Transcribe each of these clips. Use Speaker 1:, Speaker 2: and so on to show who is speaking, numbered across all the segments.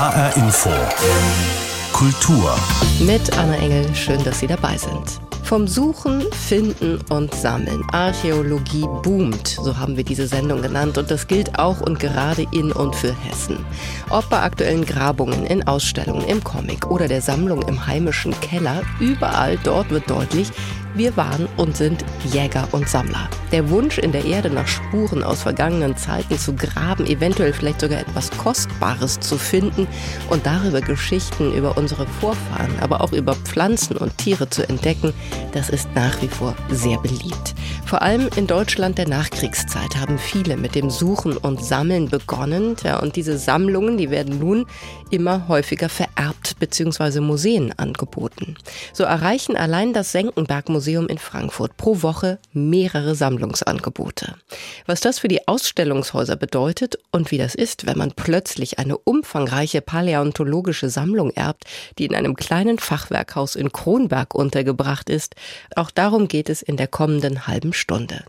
Speaker 1: HR Info. Kultur.
Speaker 2: Mit Anna Engel, schön, dass Sie dabei sind. Vom Suchen, Finden und Sammeln. Archäologie boomt, so haben wir diese Sendung genannt. Und das gilt auch und gerade in und für Hessen. Ob bei aktuellen Grabungen, in Ausstellungen, im Comic oder der Sammlung im heimischen Keller, überall dort wird deutlich, wir waren und sind Jäger und Sammler. Der Wunsch in der Erde nach Spuren aus vergangenen Zeiten zu graben, eventuell vielleicht sogar etwas Kostbares zu finden und darüber Geschichten über unsere Vorfahren, aber auch über Pflanzen und Tiere zu entdecken, das ist nach wie vor sehr beliebt. Vor allem in Deutschland der Nachkriegszeit haben viele mit dem Suchen und Sammeln begonnen. Ja, und diese Sammlungen, die werden nun immer häufiger vererbt bzw. Museen angeboten. So erreichen allein das Senckenberg-Museum in Frankfurt pro Woche mehrere Sammlungsangebote. Was das für die Ausstellungshäuser bedeutet und wie das ist, wenn man plötzlich eine umfangreiche paläontologische Sammlung erbt, die in einem kleinen Fachwerkhaus in Kronberg untergebracht ist, auch darum geht es in der kommenden halben Stunde.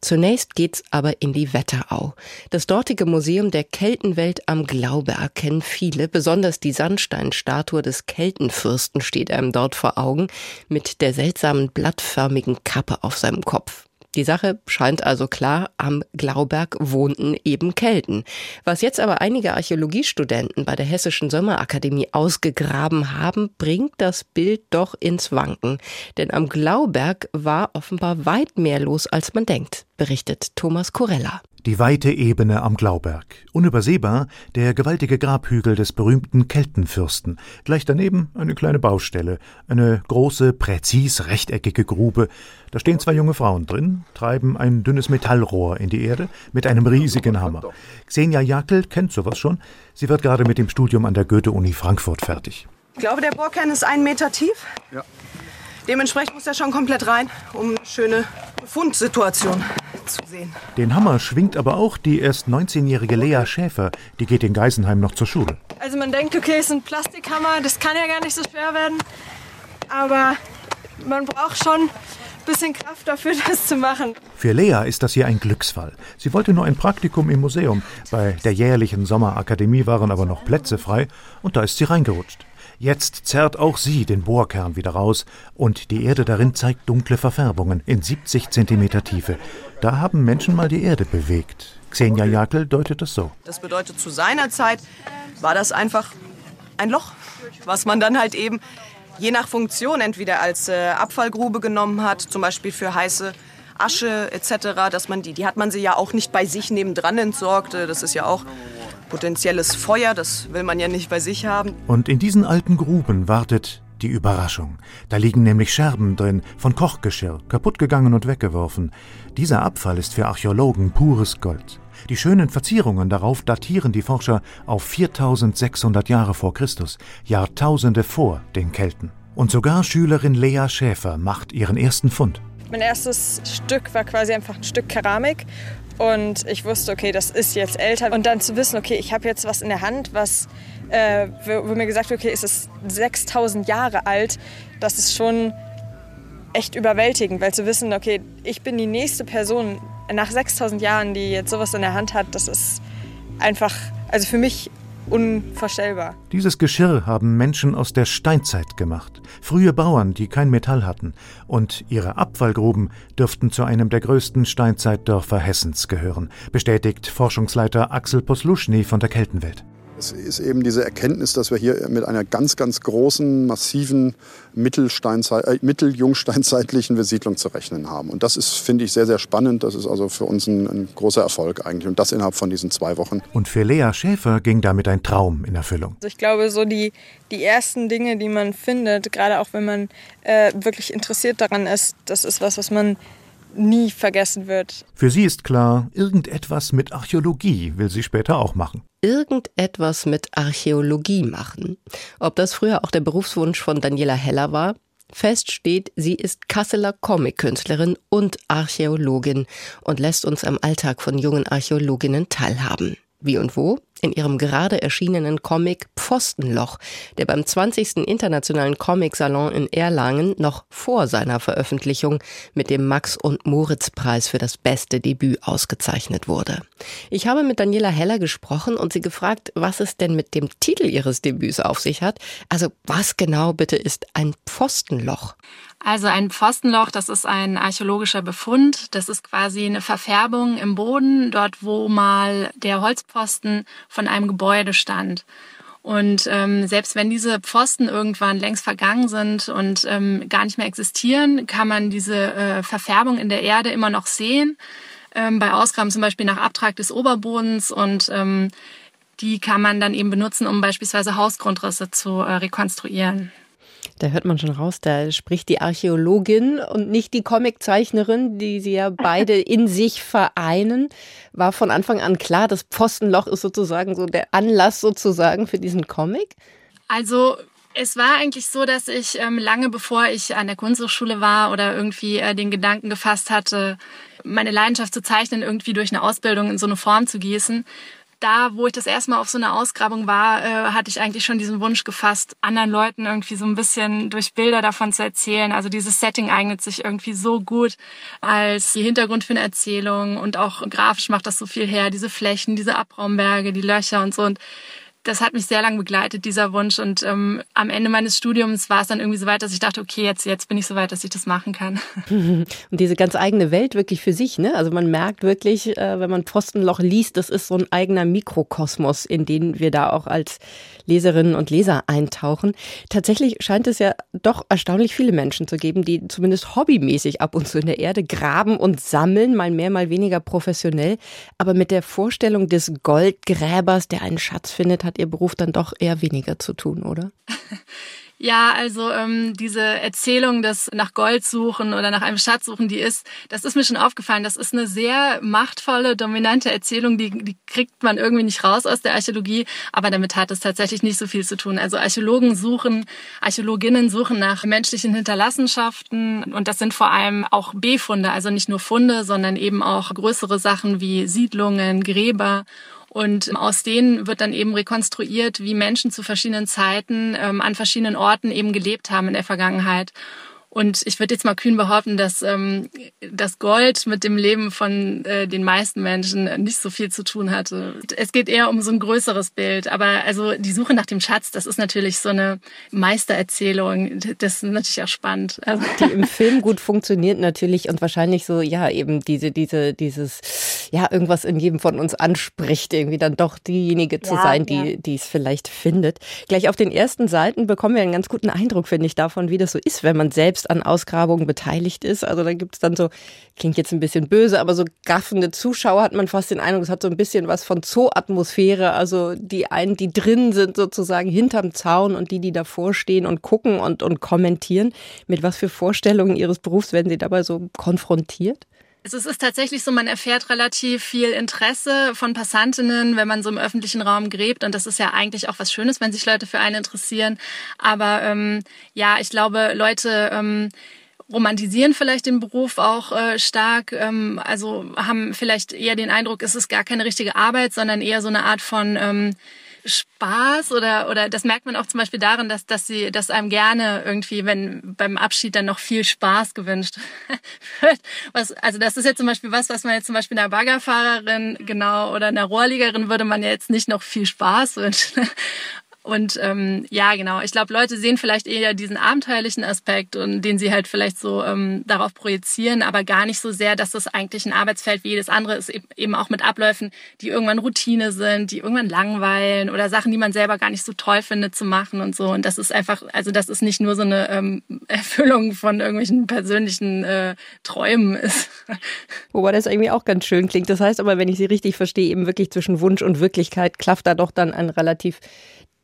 Speaker 2: Zunächst geht's aber in die Wetterau. Das dortige Museum der Keltenwelt am Glauberg kennen viele, besonders die Sandsteinstatue des Keltenfürsten steht einem dort vor Augen, mit der seltsamen blattförmigen Kappe auf seinem Kopf. Die Sache scheint also klar, am Glauberg wohnten eben Kelten. Was jetzt aber einige Archäologiestudenten bei der Hessischen Sommerakademie ausgegraben haben, bringt das Bild doch ins Wanken. Denn am Glauberg war offenbar weit mehr los, als man denkt, berichtet Thomas Kurella.
Speaker 3: Die weite Ebene am Glauberg. Unübersehbar der gewaltige Grabhügel des berühmten Keltenfürsten. Gleich daneben eine kleine Baustelle. Eine große, präzis rechteckige Grube. Da stehen zwei junge Frauen drin, treiben ein dünnes Metallrohr in die Erde mit einem riesigen Hammer. Xenia Jakel kennt sowas schon. Sie wird gerade mit dem Studium an der Goethe-Uni Frankfurt fertig.
Speaker 4: Ich glaube, der Bohrkern ist einen Meter tief.
Speaker 5: Ja.
Speaker 4: Dementsprechend muss er schon komplett rein, um eine schöne Fundsituation zu sehen.
Speaker 3: Den Hammer schwingt aber auch die erst 19-jährige Lea Schäfer. Die geht in Geisenheim noch zur Schule.
Speaker 4: Also man denkt, okay, es ist ein Plastikhammer, das kann ja gar nicht so schwer werden. Aber man braucht schon ein bisschen Kraft dafür, das zu machen.
Speaker 3: Für Lea ist das hier ein Glücksfall. Sie wollte nur ein Praktikum im Museum. Bei der jährlichen Sommerakademie waren aber noch Plätze frei und da ist sie reingerutscht. Jetzt zerrt auch sie den Bohrkern wieder raus und die Erde darin zeigt dunkle Verfärbungen in 70 Zentimeter Tiefe. Da haben Menschen mal die Erde bewegt. Xenia Jakel deutet es so.
Speaker 4: Das bedeutet, zu seiner Zeit war das einfach ein Loch, was man dann halt eben je nach Funktion entweder als äh, Abfallgrube genommen hat, zum Beispiel für heiße Asche etc., dass man die, die hat man sie ja auch nicht bei sich nebendran entsorgt. Äh, Das ist ja auch potenzielles Feuer, das will man ja nicht bei sich haben.
Speaker 3: Und in diesen alten Gruben wartet die Überraschung. Da liegen nämlich Scherben drin von Kochgeschirr, kaputtgegangen und weggeworfen. Dieser Abfall ist für Archäologen pures Gold. Die schönen Verzierungen darauf datieren die Forscher auf 4600 Jahre vor Christus, Jahrtausende vor den Kelten. Und sogar Schülerin Lea Schäfer macht ihren ersten Fund.
Speaker 6: Mein erstes Stück war quasi einfach ein Stück Keramik und ich wusste, okay, das ist jetzt älter. Und dann zu wissen, okay, ich habe jetzt was in der Hand, was, äh, wo, mir gesagt wird, okay, es ist 6000 Jahre alt, das ist schon echt überwältigend, weil zu wissen, okay, ich bin die nächste Person nach 6000 Jahren, die jetzt sowas in der Hand hat, das ist einfach, also für mich unvorstellbar.
Speaker 3: Dieses Geschirr haben Menschen aus der Steinzeit gemacht, frühe Bauern, die kein Metall hatten, und ihre Abfallgruben dürften zu einem der größten Steinzeitdörfer Hessens gehören, bestätigt Forschungsleiter Axel Posluschny von der Keltenwelt.
Speaker 5: Es ist eben diese Erkenntnis, dass wir hier mit einer ganz, ganz großen, massiven Mittelsteinzei äh, mitteljungsteinzeitlichen Besiedlung zu rechnen haben. Und das ist, finde ich, sehr, sehr spannend. Das ist also für uns ein, ein großer Erfolg eigentlich. Und das innerhalb von diesen zwei Wochen.
Speaker 3: Und für Lea Schäfer ging damit ein Traum in Erfüllung.
Speaker 6: Also ich glaube, so die, die ersten Dinge, die man findet, gerade auch wenn man äh, wirklich interessiert daran ist, das ist was, was man nie vergessen wird.
Speaker 3: Für sie ist klar, irgendetwas mit Archäologie will sie später auch machen.
Speaker 2: Irgendetwas mit Archäologie machen. Ob das früher auch der Berufswunsch von Daniela Heller war? Fest steht, sie ist Kasseler Comic-Künstlerin und Archäologin und lässt uns am Alltag von jungen Archäologinnen teilhaben. Wie und wo?
Speaker 7: In ihrem gerade erschienenen Comic Pfostenloch, der beim 20. Internationalen Comic-Salon in Erlangen noch vor seiner Veröffentlichung mit dem Max- und Moritz-Preis für das beste Debüt ausgezeichnet wurde. Ich habe mit Daniela Heller gesprochen und sie gefragt, was es denn mit dem Titel ihres Debüts auf sich hat. Also was genau bitte ist ein Pfostenloch?
Speaker 8: Also ein Pfostenloch, das ist ein archäologischer Befund. Das ist quasi eine Verfärbung im Boden, dort wo mal der Holzpfosten von einem Gebäude stand. Und ähm, selbst wenn diese Pfosten irgendwann längst vergangen sind und ähm, gar nicht mehr existieren, kann man diese äh, Verfärbung in der Erde immer noch sehen. Ähm, bei Ausgraben zum Beispiel nach Abtrag des Oberbodens und ähm, die kann man dann eben benutzen, um beispielsweise Hausgrundrisse zu äh, rekonstruieren.
Speaker 7: Da hört man schon raus, da spricht die Archäologin und nicht die Comiczeichnerin, die sie ja beide in sich vereinen. War von Anfang an klar, das Pfostenloch ist sozusagen so der Anlass sozusagen für diesen Comic?
Speaker 8: Also es war eigentlich so, dass ich ähm, lange bevor ich an der Kunsthochschule war oder irgendwie äh, den Gedanken gefasst hatte, meine Leidenschaft zu zeichnen irgendwie durch eine Ausbildung in so eine Form zu gießen, da, wo ich das erste Mal auf so einer Ausgrabung war, äh, hatte ich eigentlich schon diesen Wunsch gefasst, anderen Leuten irgendwie so ein bisschen durch Bilder davon zu erzählen. Also dieses Setting eignet sich irgendwie so gut als Hintergrund für eine Erzählung und auch grafisch macht das so viel her. Diese Flächen, diese Abraumberge, die Löcher und so. Und das hat mich sehr lange begleitet, dieser Wunsch. Und ähm, am Ende meines Studiums war es dann irgendwie so weit, dass ich dachte, okay, jetzt, jetzt bin ich so weit, dass ich das machen kann.
Speaker 7: Und diese ganz eigene Welt wirklich für sich, ne? Also man merkt wirklich, äh, wenn man Pfostenloch liest, das ist so ein eigener Mikrokosmos, in den wir da auch als Leserinnen und Leser eintauchen. Tatsächlich scheint es ja doch erstaunlich viele Menschen zu geben, die zumindest hobbymäßig ab und zu in der Erde graben und sammeln, mal mehr, mal weniger professionell. Aber mit der Vorstellung des Goldgräbers, der einen Schatz findet, hat Ihr Beruf dann doch eher weniger zu tun, oder?
Speaker 8: Ja, also ähm, diese Erzählung, das nach Gold suchen oder nach einem Schatz suchen, die ist, das ist mir schon aufgefallen. Das ist eine sehr machtvolle, dominante Erzählung, die, die kriegt man irgendwie nicht raus aus der Archäologie, aber damit hat es tatsächlich nicht so viel zu tun. Also Archäologen suchen, Archäologinnen suchen nach menschlichen Hinterlassenschaften und das sind vor allem auch B-Funde, also nicht nur Funde, sondern eben auch größere Sachen wie Siedlungen, Gräber und aus denen wird dann eben rekonstruiert, wie Menschen zu verschiedenen Zeiten ähm, an verschiedenen Orten eben gelebt haben in der Vergangenheit. Und ich würde jetzt mal kühn behaupten, dass ähm, das Gold mit dem Leben von äh, den meisten Menschen nicht so viel zu tun hatte. Es geht eher um so ein größeres Bild. Aber also die Suche nach dem Schatz, das ist natürlich so eine Meistererzählung. Das ist natürlich auch spannend.
Speaker 7: Also die im Film gut funktioniert natürlich und wahrscheinlich so, ja, eben diese, diese, dieses, ja, irgendwas in jedem von uns anspricht, irgendwie dann doch diejenige zu ja, sein, die, ja. die es vielleicht findet. Gleich auf den ersten Seiten bekommen wir einen ganz guten Eindruck, finde ich, davon, wie das so ist, wenn man selbst selbst an Ausgrabungen beteiligt ist. Also da gibt es dann so, klingt jetzt ein bisschen böse, aber so gaffende Zuschauer hat man fast den Eindruck, es hat so ein bisschen was von Zoo-Atmosphäre. Also die einen, die drin sind sozusagen hinterm Zaun und die, die davor stehen und gucken und, und kommentieren. Mit was für Vorstellungen ihres Berufs werden sie dabei so konfrontiert?
Speaker 8: Es ist tatsächlich so, man erfährt relativ viel Interesse von Passantinnen, wenn man so im öffentlichen Raum gräbt. Und das ist ja eigentlich auch was Schönes, wenn sich Leute für einen interessieren. Aber ähm, ja, ich glaube, Leute ähm, romantisieren vielleicht den Beruf auch äh, stark. Ähm, also haben vielleicht eher den Eindruck, es ist gar keine richtige Arbeit, sondern eher so eine Art von ähm, Spaß oder oder das merkt man auch zum Beispiel darin, dass dass sie, dass einem gerne irgendwie, wenn beim Abschied dann noch viel Spaß gewünscht wird. Was, also das ist jetzt zum Beispiel was, was man jetzt zum Beispiel einer Baggerfahrerin genau oder einer Rohrliegerin würde man ja jetzt nicht noch viel Spaß wünschen. Und ähm, ja, genau. Ich glaube, Leute sehen vielleicht eher diesen abenteuerlichen Aspekt und den sie halt vielleicht so ähm, darauf projizieren, aber gar nicht so sehr, dass das eigentlich ein Arbeitsfeld wie jedes andere ist, eben auch mit Abläufen, die irgendwann Routine sind, die irgendwann langweilen oder Sachen, die man selber gar nicht so toll findet zu machen und so. Und das ist einfach, also das ist nicht nur so eine ähm, Erfüllung von irgendwelchen persönlichen äh, Träumen ist.
Speaker 7: Wobei das irgendwie auch ganz schön klingt. Das heißt aber, wenn ich Sie richtig verstehe, eben wirklich zwischen Wunsch und Wirklichkeit klafft da doch dann ein relativ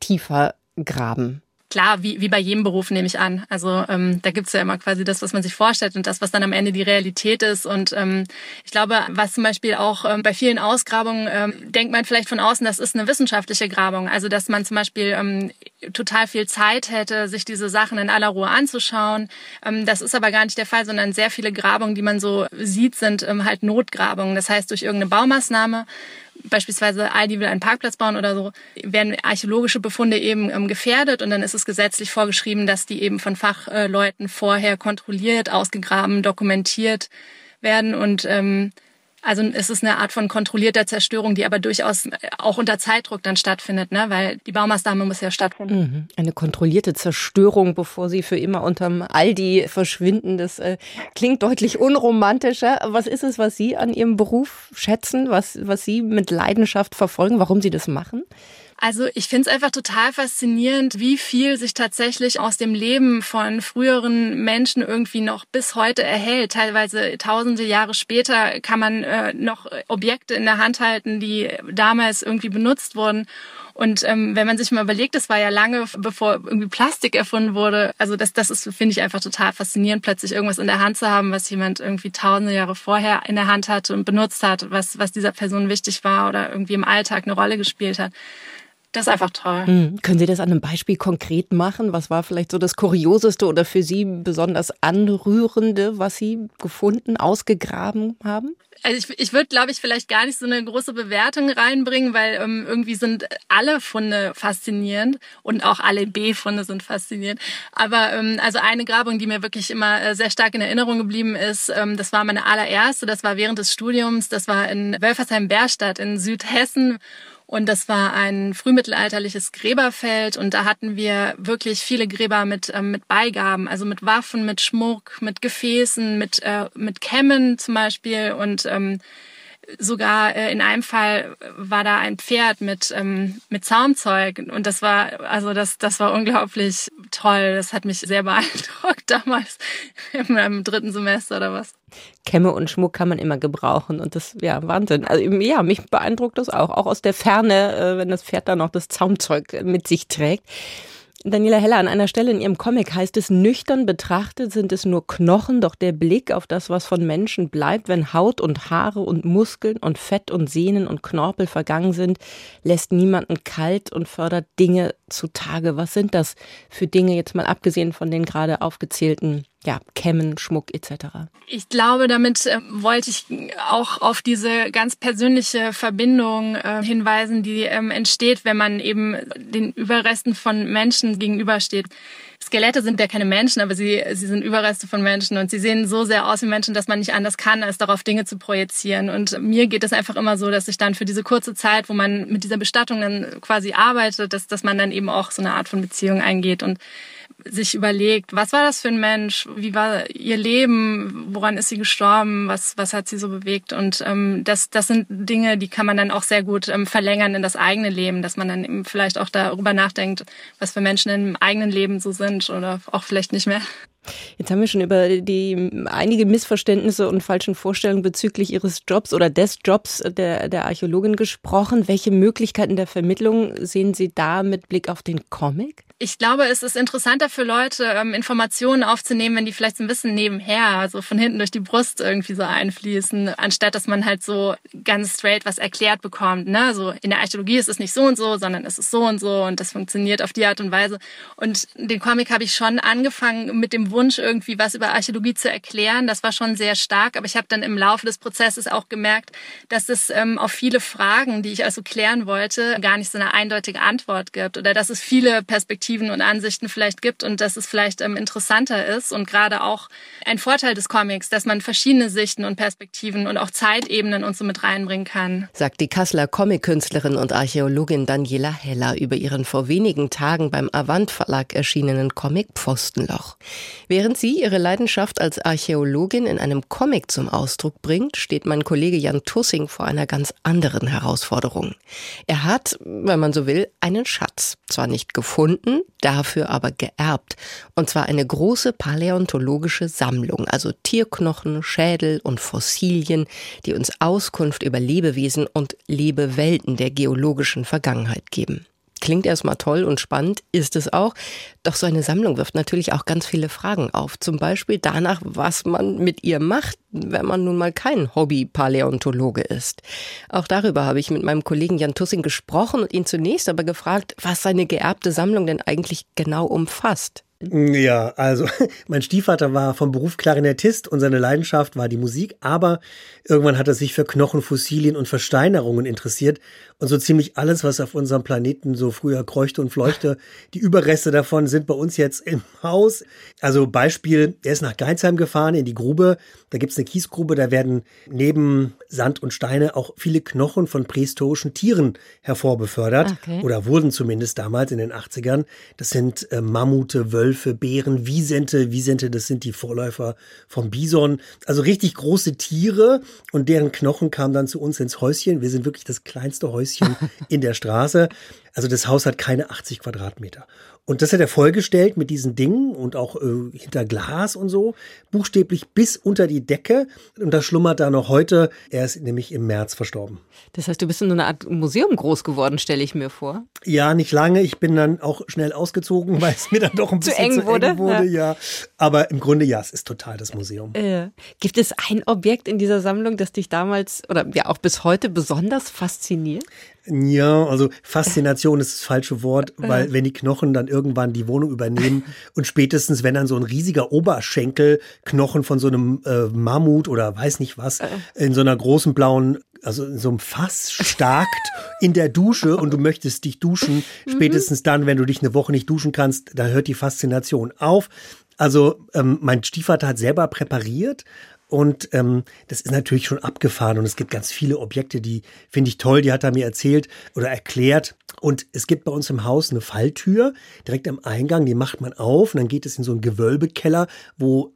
Speaker 7: tiefer graben.
Speaker 8: Klar, wie, wie bei jedem Beruf nehme ich an. Also ähm, da gibt's ja immer quasi das, was man sich vorstellt und das, was dann am Ende die Realität ist. Und ähm, ich glaube, was zum Beispiel auch ähm, bei vielen Ausgrabungen ähm, denkt man vielleicht von außen, das ist eine wissenschaftliche Grabung. Also dass man zum Beispiel ähm, total viel Zeit hätte, sich diese Sachen in aller Ruhe anzuschauen. Ähm, das ist aber gar nicht der Fall, sondern sehr viele Grabungen, die man so sieht, sind ähm, halt Notgrabungen. Das heißt, durch irgendeine Baumaßnahme beispielsweise Aldi will einen Parkplatz bauen oder so, werden archäologische Befunde eben ähm, gefährdet. Und dann ist es gesetzlich vorgeschrieben, dass die eben von Fachleuten vorher kontrolliert, ausgegraben, dokumentiert werden. Und ähm, also es ist eine Art von kontrollierter Zerstörung, die aber durchaus auch unter Zeitdruck dann stattfindet, ne? weil die Baumaßnahme muss ja stattfinden.
Speaker 7: Mhm. Eine kontrollierte Zerstörung, bevor sie für immer unterm Aldi verschwinden, das äh, klingt deutlich unromantischer. Was ist es, was Sie an Ihrem Beruf schätzen, was, was Sie mit Leidenschaft verfolgen, warum Sie das machen?
Speaker 8: Also ich finde es einfach total faszinierend, wie viel sich tatsächlich aus dem Leben von früheren Menschen irgendwie noch bis heute erhält. Teilweise tausende Jahre später kann man äh, noch Objekte in der Hand halten, die damals irgendwie benutzt wurden. Und ähm, wenn man sich mal überlegt, das war ja lange bevor irgendwie Plastik erfunden wurde. Also das, das ist, finde ich, einfach total faszinierend, plötzlich irgendwas in der Hand zu haben, was jemand irgendwie tausende Jahre vorher in der Hand hatte und benutzt hat, was, was dieser Person wichtig war oder irgendwie im Alltag eine Rolle gespielt hat. Das ist einfach toll.
Speaker 7: Mhm. Können Sie das an einem Beispiel konkret machen? Was war vielleicht so das Kurioseste oder für Sie besonders Anrührende, was Sie gefunden, ausgegraben haben?
Speaker 8: Also ich, ich würde, glaube ich, vielleicht gar nicht so eine große Bewertung reinbringen, weil ähm, irgendwie sind alle Funde faszinierend und auch alle B-Funde sind faszinierend. Aber ähm, also eine Grabung, die mir wirklich immer äh, sehr stark in Erinnerung geblieben ist, ähm, das war meine allererste, das war während des Studiums, das war in Wölfersheim-Berstadt in Südhessen. Und das war ein frühmittelalterliches Gräberfeld und da hatten wir wirklich viele Gräber mit, ähm, mit Beigaben, also mit Waffen, mit Schmuck, mit Gefäßen, mit, äh, mit Kämmen zum Beispiel. Und ähm, sogar äh, in einem Fall war da ein Pferd mit ähm, mit Zaumzeug und das war also das das war unglaublich toll. Das hat mich sehr beeindruckt damals in meinem dritten Semester oder was.
Speaker 7: Kämme und Schmuck kann man immer gebrauchen und das, ja, Wahnsinn. Also ja, mich beeindruckt das auch, auch aus der Ferne, äh, wenn das Pferd dann noch das Zaumzeug mit sich trägt. Daniela Heller, an einer Stelle in ihrem Comic heißt es, nüchtern betrachtet sind es nur Knochen, doch der Blick auf das, was von Menschen bleibt, wenn Haut und Haare und Muskeln und Fett und Sehnen und Knorpel vergangen sind, lässt niemanden kalt und fördert Dinge zutage. Was sind das für Dinge, jetzt mal abgesehen von den gerade aufgezählten ja, Kämmen, Schmuck etc.
Speaker 8: Ich glaube, damit äh, wollte ich auch auf diese ganz persönliche Verbindung äh, hinweisen, die ähm, entsteht, wenn man eben den Überresten von Menschen gegenübersteht. Skelette sind ja keine Menschen, aber sie, sie sind Überreste von Menschen und sie sehen so sehr aus wie Menschen, dass man nicht anders kann, als darauf Dinge zu projizieren. Und mir geht es einfach immer so, dass ich dann für diese kurze Zeit, wo man mit dieser Bestattung dann quasi arbeitet, dass, dass man dann eben auch so eine Art von Beziehung eingeht und sich überlegt, was war das für ein Mensch, wie war ihr Leben, woran ist sie gestorben, was, was hat sie so bewegt. Und ähm, das, das sind Dinge, die kann man dann auch sehr gut ähm, verlängern in das eigene Leben, dass man dann eben vielleicht auch darüber nachdenkt, was für Menschen im eigenen Leben so sind oder auch vielleicht nicht mehr.
Speaker 7: Jetzt haben wir schon über die einige Missverständnisse und falschen Vorstellungen bezüglich Ihres Jobs oder des Jobs der, der Archäologin gesprochen. Welche Möglichkeiten der Vermittlung sehen Sie da mit Blick auf den Comic?
Speaker 8: Ich glaube, es ist interessanter für Leute, ähm, Informationen aufzunehmen, wenn die vielleicht so ein bisschen nebenher, so von hinten durch die Brust irgendwie so einfließen, anstatt dass man halt so ganz straight was erklärt bekommt. Ne? So in der Archäologie ist es nicht so und so, sondern es ist so und so und das funktioniert auf die Art und Weise. Und den Comic habe ich schon angefangen mit dem Wunsch, irgendwie was über Archäologie zu erklären. Das war schon sehr stark, aber ich habe dann im Laufe des Prozesses auch gemerkt, dass es ähm, auf viele Fragen, die ich also klären wollte, gar nicht so eine eindeutige Antwort gibt oder dass es viele Perspektiven und Ansichten vielleicht gibt und dass es vielleicht ähm, interessanter ist und gerade auch ein Vorteil des Comics, dass man verschiedene Sichten und Perspektiven und auch Zeitebenen und so mit reinbringen kann.
Speaker 7: Sagt die Kasseler Comic-Künstlerin und Archäologin Daniela Heller über ihren vor wenigen Tagen beim Avant Verlag erschienenen Comic Pfostenloch. Während sie ihre Leidenschaft als Archäologin in einem Comic zum Ausdruck bringt, steht mein Kollege Jan Tussing vor einer ganz anderen Herausforderung. Er hat, wenn man so will, einen Schatz. Zwar nicht gefunden, dafür aber geerbt. Und zwar eine große paläontologische Sammlung, also Tierknochen, Schädel und Fossilien, die uns Auskunft über Lebewesen und Lebewelten der geologischen Vergangenheit geben. Klingt erstmal toll und spannend, ist es auch. Doch so eine Sammlung wirft natürlich auch ganz viele Fragen auf. Zum Beispiel danach, was man mit ihr macht, wenn man nun mal kein Hobby-Paläontologe ist. Auch darüber habe ich mit meinem Kollegen Jan Tussing gesprochen und ihn zunächst aber gefragt, was seine geerbte Sammlung denn eigentlich genau umfasst.
Speaker 9: Ja, also mein Stiefvater war vom Beruf Klarinettist und seine Leidenschaft war die Musik, aber irgendwann hat er sich für Knochen, Fossilien und Versteinerungen interessiert und so ziemlich alles, was auf unserem Planeten so früher kreuchte und fleuchte, die Überreste davon sind bei uns jetzt im Haus. Also Beispiel, er ist nach Geizheim gefahren in die Grube, da gibt's eine Kiesgrube, da werden neben Sand und Steine auch viele Knochen von prähistorischen Tieren hervorbefördert okay. oder wurden zumindest damals in den 80ern. Das sind äh, Mammute, Wölfe, Bären, Wiesente. Wiesente, das sind die Vorläufer vom Bison. Also richtig große Tiere und deren Knochen kamen dann zu uns ins Häuschen. Wir sind wirklich das kleinste Häuschen in der Straße. Also das Haus hat keine 80 Quadratmeter. Und das hat er vollgestellt mit diesen Dingen und auch äh, hinter Glas und so, buchstäblich bis unter die Decke. Und das schlummert da noch heute. Er ist nämlich im März verstorben.
Speaker 7: Das heißt, du bist in so einer Art Museum groß geworden, stelle ich mir vor.
Speaker 9: Ja, nicht lange. Ich bin dann auch schnell ausgezogen, weil es mir dann doch ein bisschen zu eng zu wurde. Eng wurde ja. ja. Aber im Grunde ja, es ist total das Museum.
Speaker 7: Äh, gibt es ein Objekt in dieser Sammlung, das dich damals oder ja auch bis heute besonders fasziniert?
Speaker 9: Ja, also Faszination ist das falsche Wort, weil wenn die Knochen dann irgendwann die Wohnung übernehmen und spätestens, wenn dann so ein riesiger Oberschenkelknochen von so einem äh, Mammut oder weiß nicht was in so einer großen blauen also in so einem Fass starkt in der Dusche und du möchtest dich duschen, mhm. spätestens dann, wenn du dich eine Woche nicht duschen kannst, dann hört die Faszination auf. Also ähm, mein Stiefvater hat selber präpariert und ähm, das ist natürlich schon abgefahren und es gibt ganz viele Objekte, die finde ich toll, die hat er mir erzählt oder erklärt. Und es gibt bei uns im Haus eine Falltür direkt am Eingang, die macht man auf und dann geht es in so einen Gewölbekeller, wo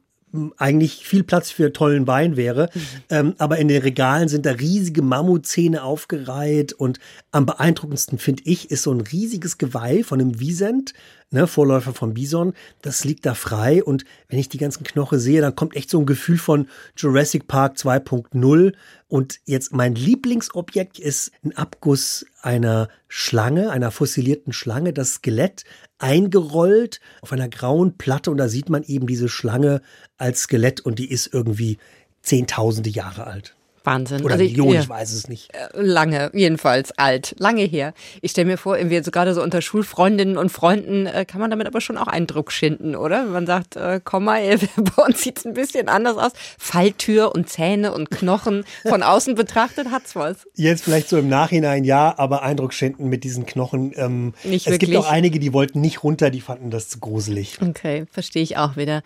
Speaker 9: eigentlich viel Platz für tollen Wein wäre. Mhm. Ähm, aber in den Regalen sind da riesige Mammutzähne aufgereiht und am beeindruckendsten finde ich ist so ein riesiges Geweih von einem Wiesent, ne, Vorläufer von Bison. Das liegt da frei und wenn ich die ganzen Knochen sehe, dann kommt echt so ein Gefühl von Jurassic Park 2.0. Und jetzt mein Lieblingsobjekt ist ein Abguss einer Schlange, einer fossilierten Schlange, das Skelett eingerollt auf einer grauen Platte und da sieht man eben diese Schlange als Skelett und die ist irgendwie zehntausende Jahre alt.
Speaker 7: Wahnsinn.
Speaker 9: Oder also Millionen, ich, ich weiß es nicht.
Speaker 7: Äh, lange, jedenfalls alt, lange her. Ich stelle mir vor, wir so gerade so unter Schulfreundinnen und Freunden äh, kann man damit aber schon auch Eindruck schinden, oder? Wenn man sagt, äh, komm mal, bei uns sieht's ein bisschen anders aus. Falltür und Zähne und Knochen. Von außen betrachtet hat's was.
Speaker 9: Jetzt vielleicht so im Nachhinein ja, aber Eindruck schinden mit diesen Knochen. Ähm, nicht es wirklich. gibt auch einige, die wollten nicht runter, die fanden das zu gruselig.
Speaker 7: Okay, verstehe ich auch wieder.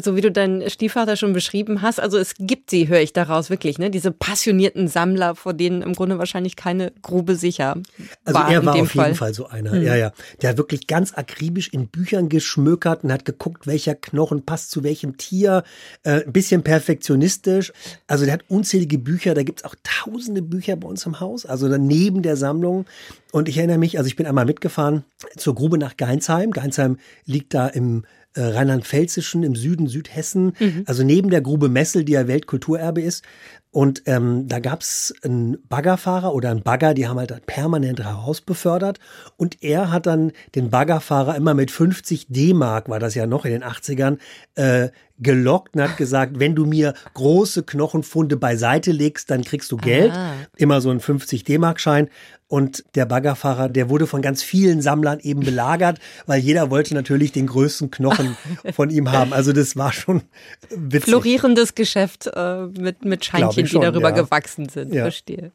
Speaker 7: So wie du deinen Stiefvater schon beschrieben hast, also es gibt sie, höre ich daraus wirklich, ne? Diese passionierten Sammler, vor denen im Grunde wahrscheinlich keine Grube sicher
Speaker 9: also war. Also er war auf Fall. jeden Fall so einer. Hm. Ja, ja. Der hat wirklich ganz akribisch in Büchern geschmökert und hat geguckt, welcher Knochen passt zu welchem Tier. Äh, ein bisschen perfektionistisch. Also der hat unzählige Bücher. Da gibt's auch tausende Bücher bei uns im Haus. Also neben der Sammlung. Und ich erinnere mich, also ich bin einmal mitgefahren zur Grube nach Geinsheim. Geinsheim liegt da im äh, Rheinland-Pfälzischen, im Süden Südhessen, mhm. also neben der Grube Messel, die ja Weltkulturerbe ist. Und ähm, da gab's einen Baggerfahrer oder einen Bagger, die haben halt permanent Haus befördert. Und er hat dann den Baggerfahrer immer mit 50 D-Mark, war das ja noch in den 80ern, äh, gelockt und hat gesagt, wenn du mir große Knochenfunde beiseite legst, dann kriegst du Geld. Aha. Immer so ein 50 D-Mark-Schein. Und der Baggerfahrer, der wurde von ganz vielen Sammlern eben belagert, weil jeder wollte natürlich den größten Knochen von ihm haben. Also das war schon witzig.
Speaker 7: Florierendes Geschäft äh, mit, mit Scheinchen, schon, die darüber ja. gewachsen sind. Ja. Verstehe.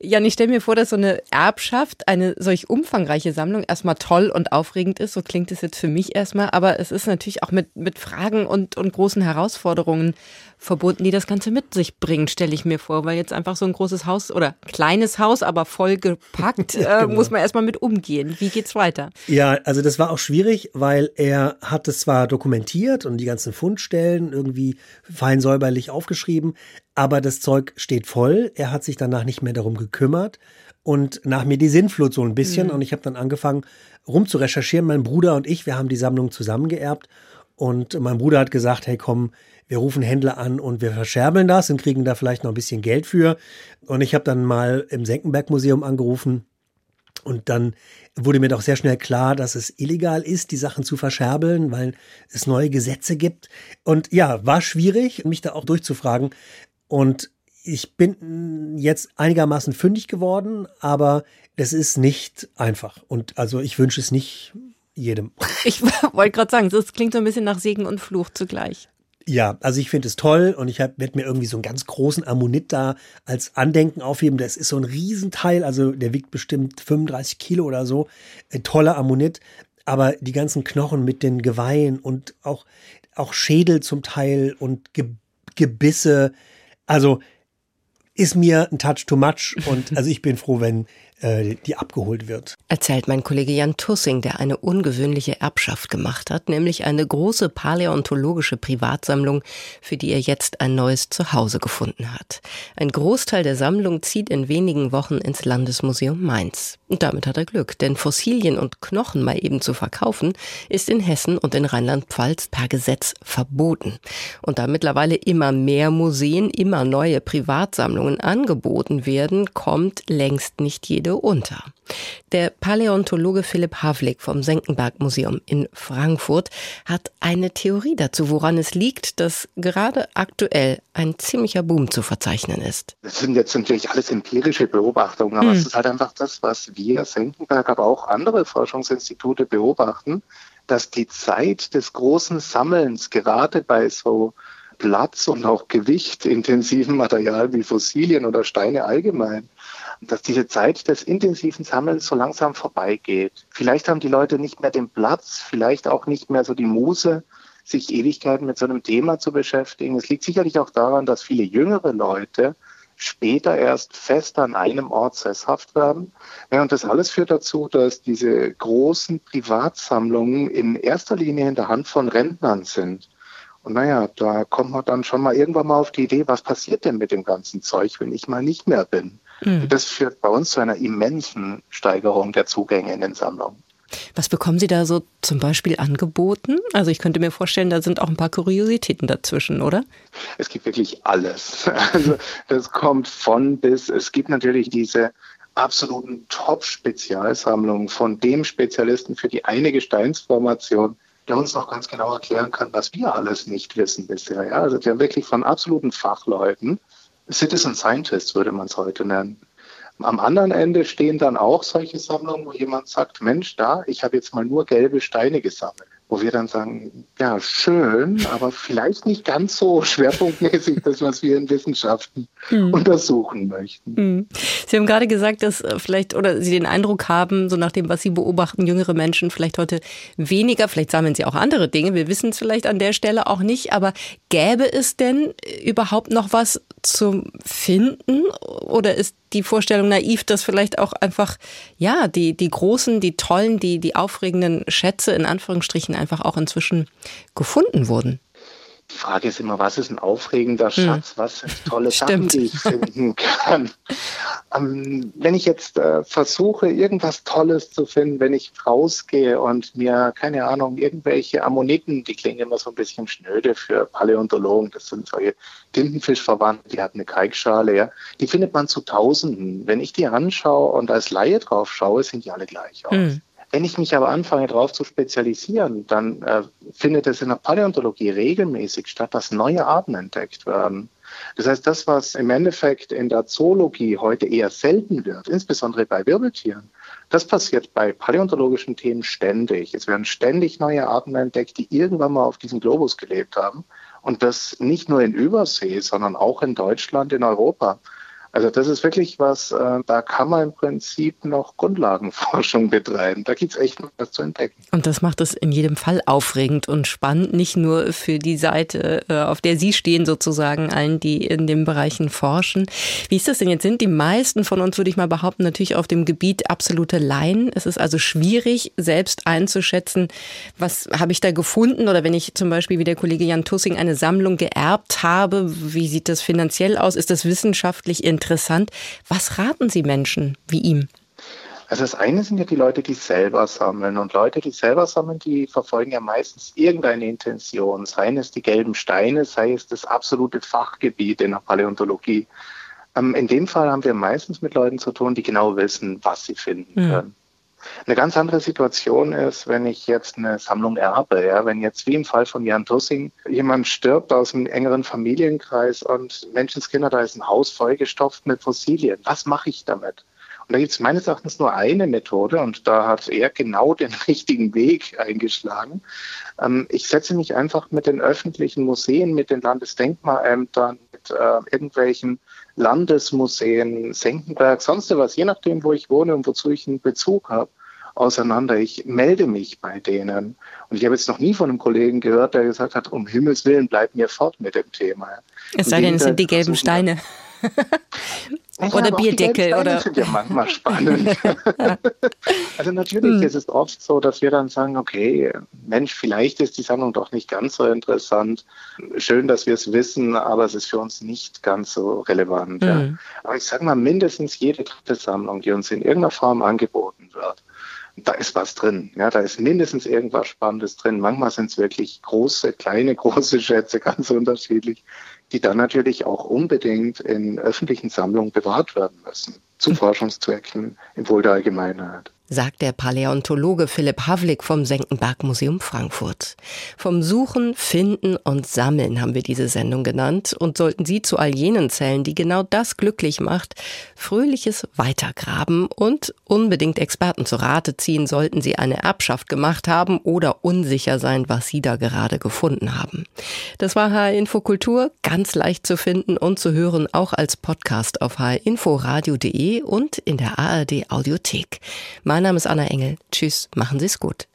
Speaker 7: Jan, ich stelle mir vor, dass so eine Erbschaft, eine solch umfangreiche Sammlung erstmal toll und aufregend ist. So klingt es jetzt für mich erstmal. Aber es ist natürlich auch mit, mit Fragen und, und großen Herausforderungen verbunden, die das Ganze mit sich bringen, stelle ich mir vor, weil jetzt einfach so ein großes Haus oder kleines Haus, aber voll gepackt, äh, genau. muss man erstmal mit umgehen. Wie geht's weiter?
Speaker 9: Ja, also das war auch schwierig, weil er hat es zwar dokumentiert und die ganzen Fundstellen irgendwie fein säuberlich aufgeschrieben, aber das Zeug steht voll. Er hat sich danach nicht mehr darum gekümmert und nach mir die Sinnflut so ein bisschen mhm. und ich habe dann angefangen rum zu recherchieren. Mein Bruder und ich, wir haben die Sammlung zusammengeerbt und mein Bruder hat gesagt, hey komm, wir rufen Händler an und wir verscherbeln das und kriegen da vielleicht noch ein bisschen Geld für. Und ich habe dann mal im Senckenberg-Museum angerufen und dann wurde mir doch sehr schnell klar, dass es illegal ist, die Sachen zu verscherbeln, weil es neue Gesetze gibt. Und ja, war schwierig, mich da auch durchzufragen. Und ich bin jetzt einigermaßen fündig geworden, aber es ist nicht einfach. Und also ich wünsche es nicht jedem.
Speaker 7: Ich wollte gerade sagen, das klingt so ein bisschen nach Segen und Fluch zugleich.
Speaker 9: Ja, also ich finde es toll und ich werde mir irgendwie so einen ganz großen Ammonit da als Andenken aufheben. Das ist so ein Riesenteil, also der wiegt bestimmt 35 Kilo oder so. Ein toller Ammonit, aber die ganzen Knochen mit den Geweihen und auch, auch Schädel zum Teil und Ge Gebisse, also ist mir ein Touch too much und also ich bin froh, wenn äh, die abgeholt wird.
Speaker 7: Erzählt mein Kollege Jan Tussing, der eine ungewöhnliche Erbschaft gemacht hat, nämlich eine große paläontologische Privatsammlung, für die er jetzt ein neues Zuhause gefunden hat. Ein Großteil der Sammlung zieht in wenigen Wochen ins Landesmuseum Mainz. Und damit hat er Glück, denn Fossilien und Knochen mal eben zu verkaufen, ist in Hessen und in Rheinland-Pfalz per Gesetz verboten. Und da mittlerweile immer mehr Museen, immer neue Privatsammlungen angeboten werden, kommt längst nicht jede Ende unter. Der Paläontologe Philipp Havlik vom Senckenberg Museum in Frankfurt hat eine Theorie dazu, woran es liegt, dass gerade aktuell ein ziemlicher Boom zu verzeichnen ist.
Speaker 10: Das sind jetzt natürlich alles empirische Beobachtungen, aber hm. es ist halt einfach das, was wir Senckenberg, aber auch andere Forschungsinstitute beobachten, dass die Zeit des großen Sammelns gerade bei so Platz und auch Gewicht intensiven Material wie Fossilien oder Steine allgemein dass diese Zeit des intensiven Sammelns so langsam vorbeigeht. Vielleicht haben die Leute nicht mehr den Platz, vielleicht auch nicht mehr so die Muse, sich Ewigkeiten mit so einem Thema zu beschäftigen. Es liegt sicherlich auch daran, dass viele jüngere Leute später erst fest an einem Ort sesshaft werden. Ja, und das alles führt dazu, dass diese großen Privatsammlungen in erster Linie in der Hand von Rentnern sind. Und naja, da kommt man dann schon mal irgendwann mal auf die Idee, was passiert denn mit dem ganzen Zeug, wenn ich mal nicht mehr bin? Mhm. Das führt bei uns zu einer immensen Steigerung der Zugänge in den Sammlungen.
Speaker 7: Was bekommen Sie da so zum Beispiel angeboten? Also ich könnte mir vorstellen, da sind auch ein paar Kuriositäten dazwischen, oder?
Speaker 10: Es gibt wirklich alles. Also das kommt von bis. Es gibt natürlich diese absoluten Top-Spezialsammlungen von dem Spezialisten für die eine Gesteinsformation, der uns noch ganz genau erklären kann, was wir alles nicht wissen bisher. Ja, also wir haben wirklich von absoluten Fachleuten Citizen Scientists würde man es heute nennen. Am anderen Ende stehen dann auch solche Sammlungen, wo jemand sagt, Mensch, da, ich habe jetzt mal nur gelbe Steine gesammelt wo wir dann sagen, ja, schön, aber vielleicht nicht ganz so schwerpunktmäßig das, was wir in Wissenschaften mhm. untersuchen möchten.
Speaker 7: Mhm. Sie haben gerade gesagt, dass äh, vielleicht oder Sie den Eindruck haben, so nach dem, was Sie beobachten, jüngere Menschen vielleicht heute weniger, vielleicht sammeln sie auch andere Dinge, wir wissen es vielleicht an der Stelle auch nicht, aber gäbe es denn überhaupt noch was zu finden oder ist die Vorstellung naiv, dass vielleicht auch einfach, ja, die, die großen, die tollen, die, die aufregenden Schätze in Anführungsstrichen einfach auch inzwischen gefunden wurden?
Speaker 10: Die Frage ist immer, was ist ein aufregender hm. Schatz? Hm. Was sind tolle Sachen, die ich finden kann? Ähm, wenn ich jetzt äh, versuche, irgendwas Tolles zu finden, wenn ich rausgehe und mir, keine Ahnung, irgendwelche Ammoniten, die klingen immer so ein bisschen schnöde für Paläontologen, das sind solche Tintenfischverwandte, die hat eine Kalkschale, ja, die findet man zu Tausenden. Wenn ich die anschaue und als Laie drauf schaue, sind die alle gleich aus. Hm. Wenn ich mich aber anfange, darauf zu spezialisieren, dann äh, findet es in der Paläontologie regelmäßig statt, dass neue Arten entdeckt werden. Das heißt, das, was im Endeffekt in der Zoologie heute eher selten wird, insbesondere bei Wirbeltieren, das passiert bei paläontologischen Themen ständig. Es werden ständig neue Arten entdeckt, die irgendwann mal auf diesem Globus gelebt haben. Und das nicht nur in Übersee, sondern auch in Deutschland, in Europa. Also das ist wirklich was, äh, da kann man im Prinzip noch Grundlagenforschung betreiben. Da gibt es echt noch was zu entdecken.
Speaker 7: Und das macht es in jedem Fall aufregend und spannend, nicht nur für die Seite, äh, auf der Sie stehen sozusagen, allen, die in den Bereichen forschen. Wie ist das denn jetzt? Sind die meisten von uns, würde ich mal behaupten, natürlich auf dem Gebiet absolute Laien. Es ist also schwierig, selbst einzuschätzen, was habe ich da gefunden oder wenn ich zum Beispiel wie der Kollege Jan Tussing eine Sammlung geerbt habe, wie sieht das finanziell aus? Ist das wissenschaftlich interessant? Interessant. Was raten Sie Menschen wie ihm?
Speaker 10: Also das eine sind ja die Leute, die selber sammeln. Und Leute, die selber sammeln, die verfolgen ja meistens irgendeine Intention. Seien es die gelben Steine, sei es das absolute Fachgebiet in der Paläontologie. Ähm, in dem Fall haben wir meistens mit Leuten zu tun, die genau wissen, was sie finden mhm. können. Eine ganz andere Situation ist, wenn ich jetzt eine Sammlung erbe. Ja? Wenn jetzt wie im Fall von Jan Tussing jemand stirbt aus einem engeren Familienkreis und Menschenskinder, da ist ein Haus vollgestopft mit Fossilien. Was mache ich damit? Und da gibt es meines Erachtens nur eine Methode und da hat er genau den richtigen Weg eingeschlagen. Ähm, ich setze mich einfach mit den öffentlichen Museen, mit den Landesdenkmalämtern, mit äh, irgendwelchen Landesmuseen, Senckenberg, sonst was, je nachdem, wo ich wohne und wozu ich einen Bezug habe, auseinander. Ich melde mich bei denen. Und ich habe jetzt noch nie von einem Kollegen gehört, der gesagt hat, um Himmels Willen, bleib mir fort mit dem Thema.
Speaker 2: Es sei denn, es sind die gelben Steine. oder Bierdeckel oder.
Speaker 10: Das sind ja manchmal spannend. also natürlich hm. ist es oft so, dass wir dann sagen, okay, Mensch, vielleicht ist die Sammlung doch nicht ganz so interessant. Schön, dass wir es wissen, aber es ist für uns nicht ganz so relevant. Hm. Ja. Aber ich sage mal, mindestens jede dritte Sammlung, die uns in irgendeiner Form angeboten wird, da ist was drin. Ja, da ist mindestens irgendwas Spannendes drin. Manchmal sind es wirklich große, kleine, große Schätze, ganz unterschiedlich die dann natürlich auch unbedingt in öffentlichen Sammlungen bewahrt werden müssen, zu hm. Forschungszwecken im Wohl der Allgemeinheit
Speaker 2: sagt der Paläontologe Philipp Havlik vom Senckenberg Museum Frankfurt. Vom Suchen, Finden und Sammeln haben wir diese Sendung genannt und sollten Sie zu all jenen zählen, die genau das glücklich macht, fröhliches Weitergraben und unbedingt Experten zu Rate ziehen, sollten Sie eine Erbschaft gemacht haben oder unsicher sein, was Sie da gerade gefunden haben. Das war HR Infokultur, ganz leicht zu finden und zu hören, auch als Podcast auf hrinforadio.de und in der ARD Audiothek. Mein Name ist Anna Engel. Tschüss, machen Sie es gut.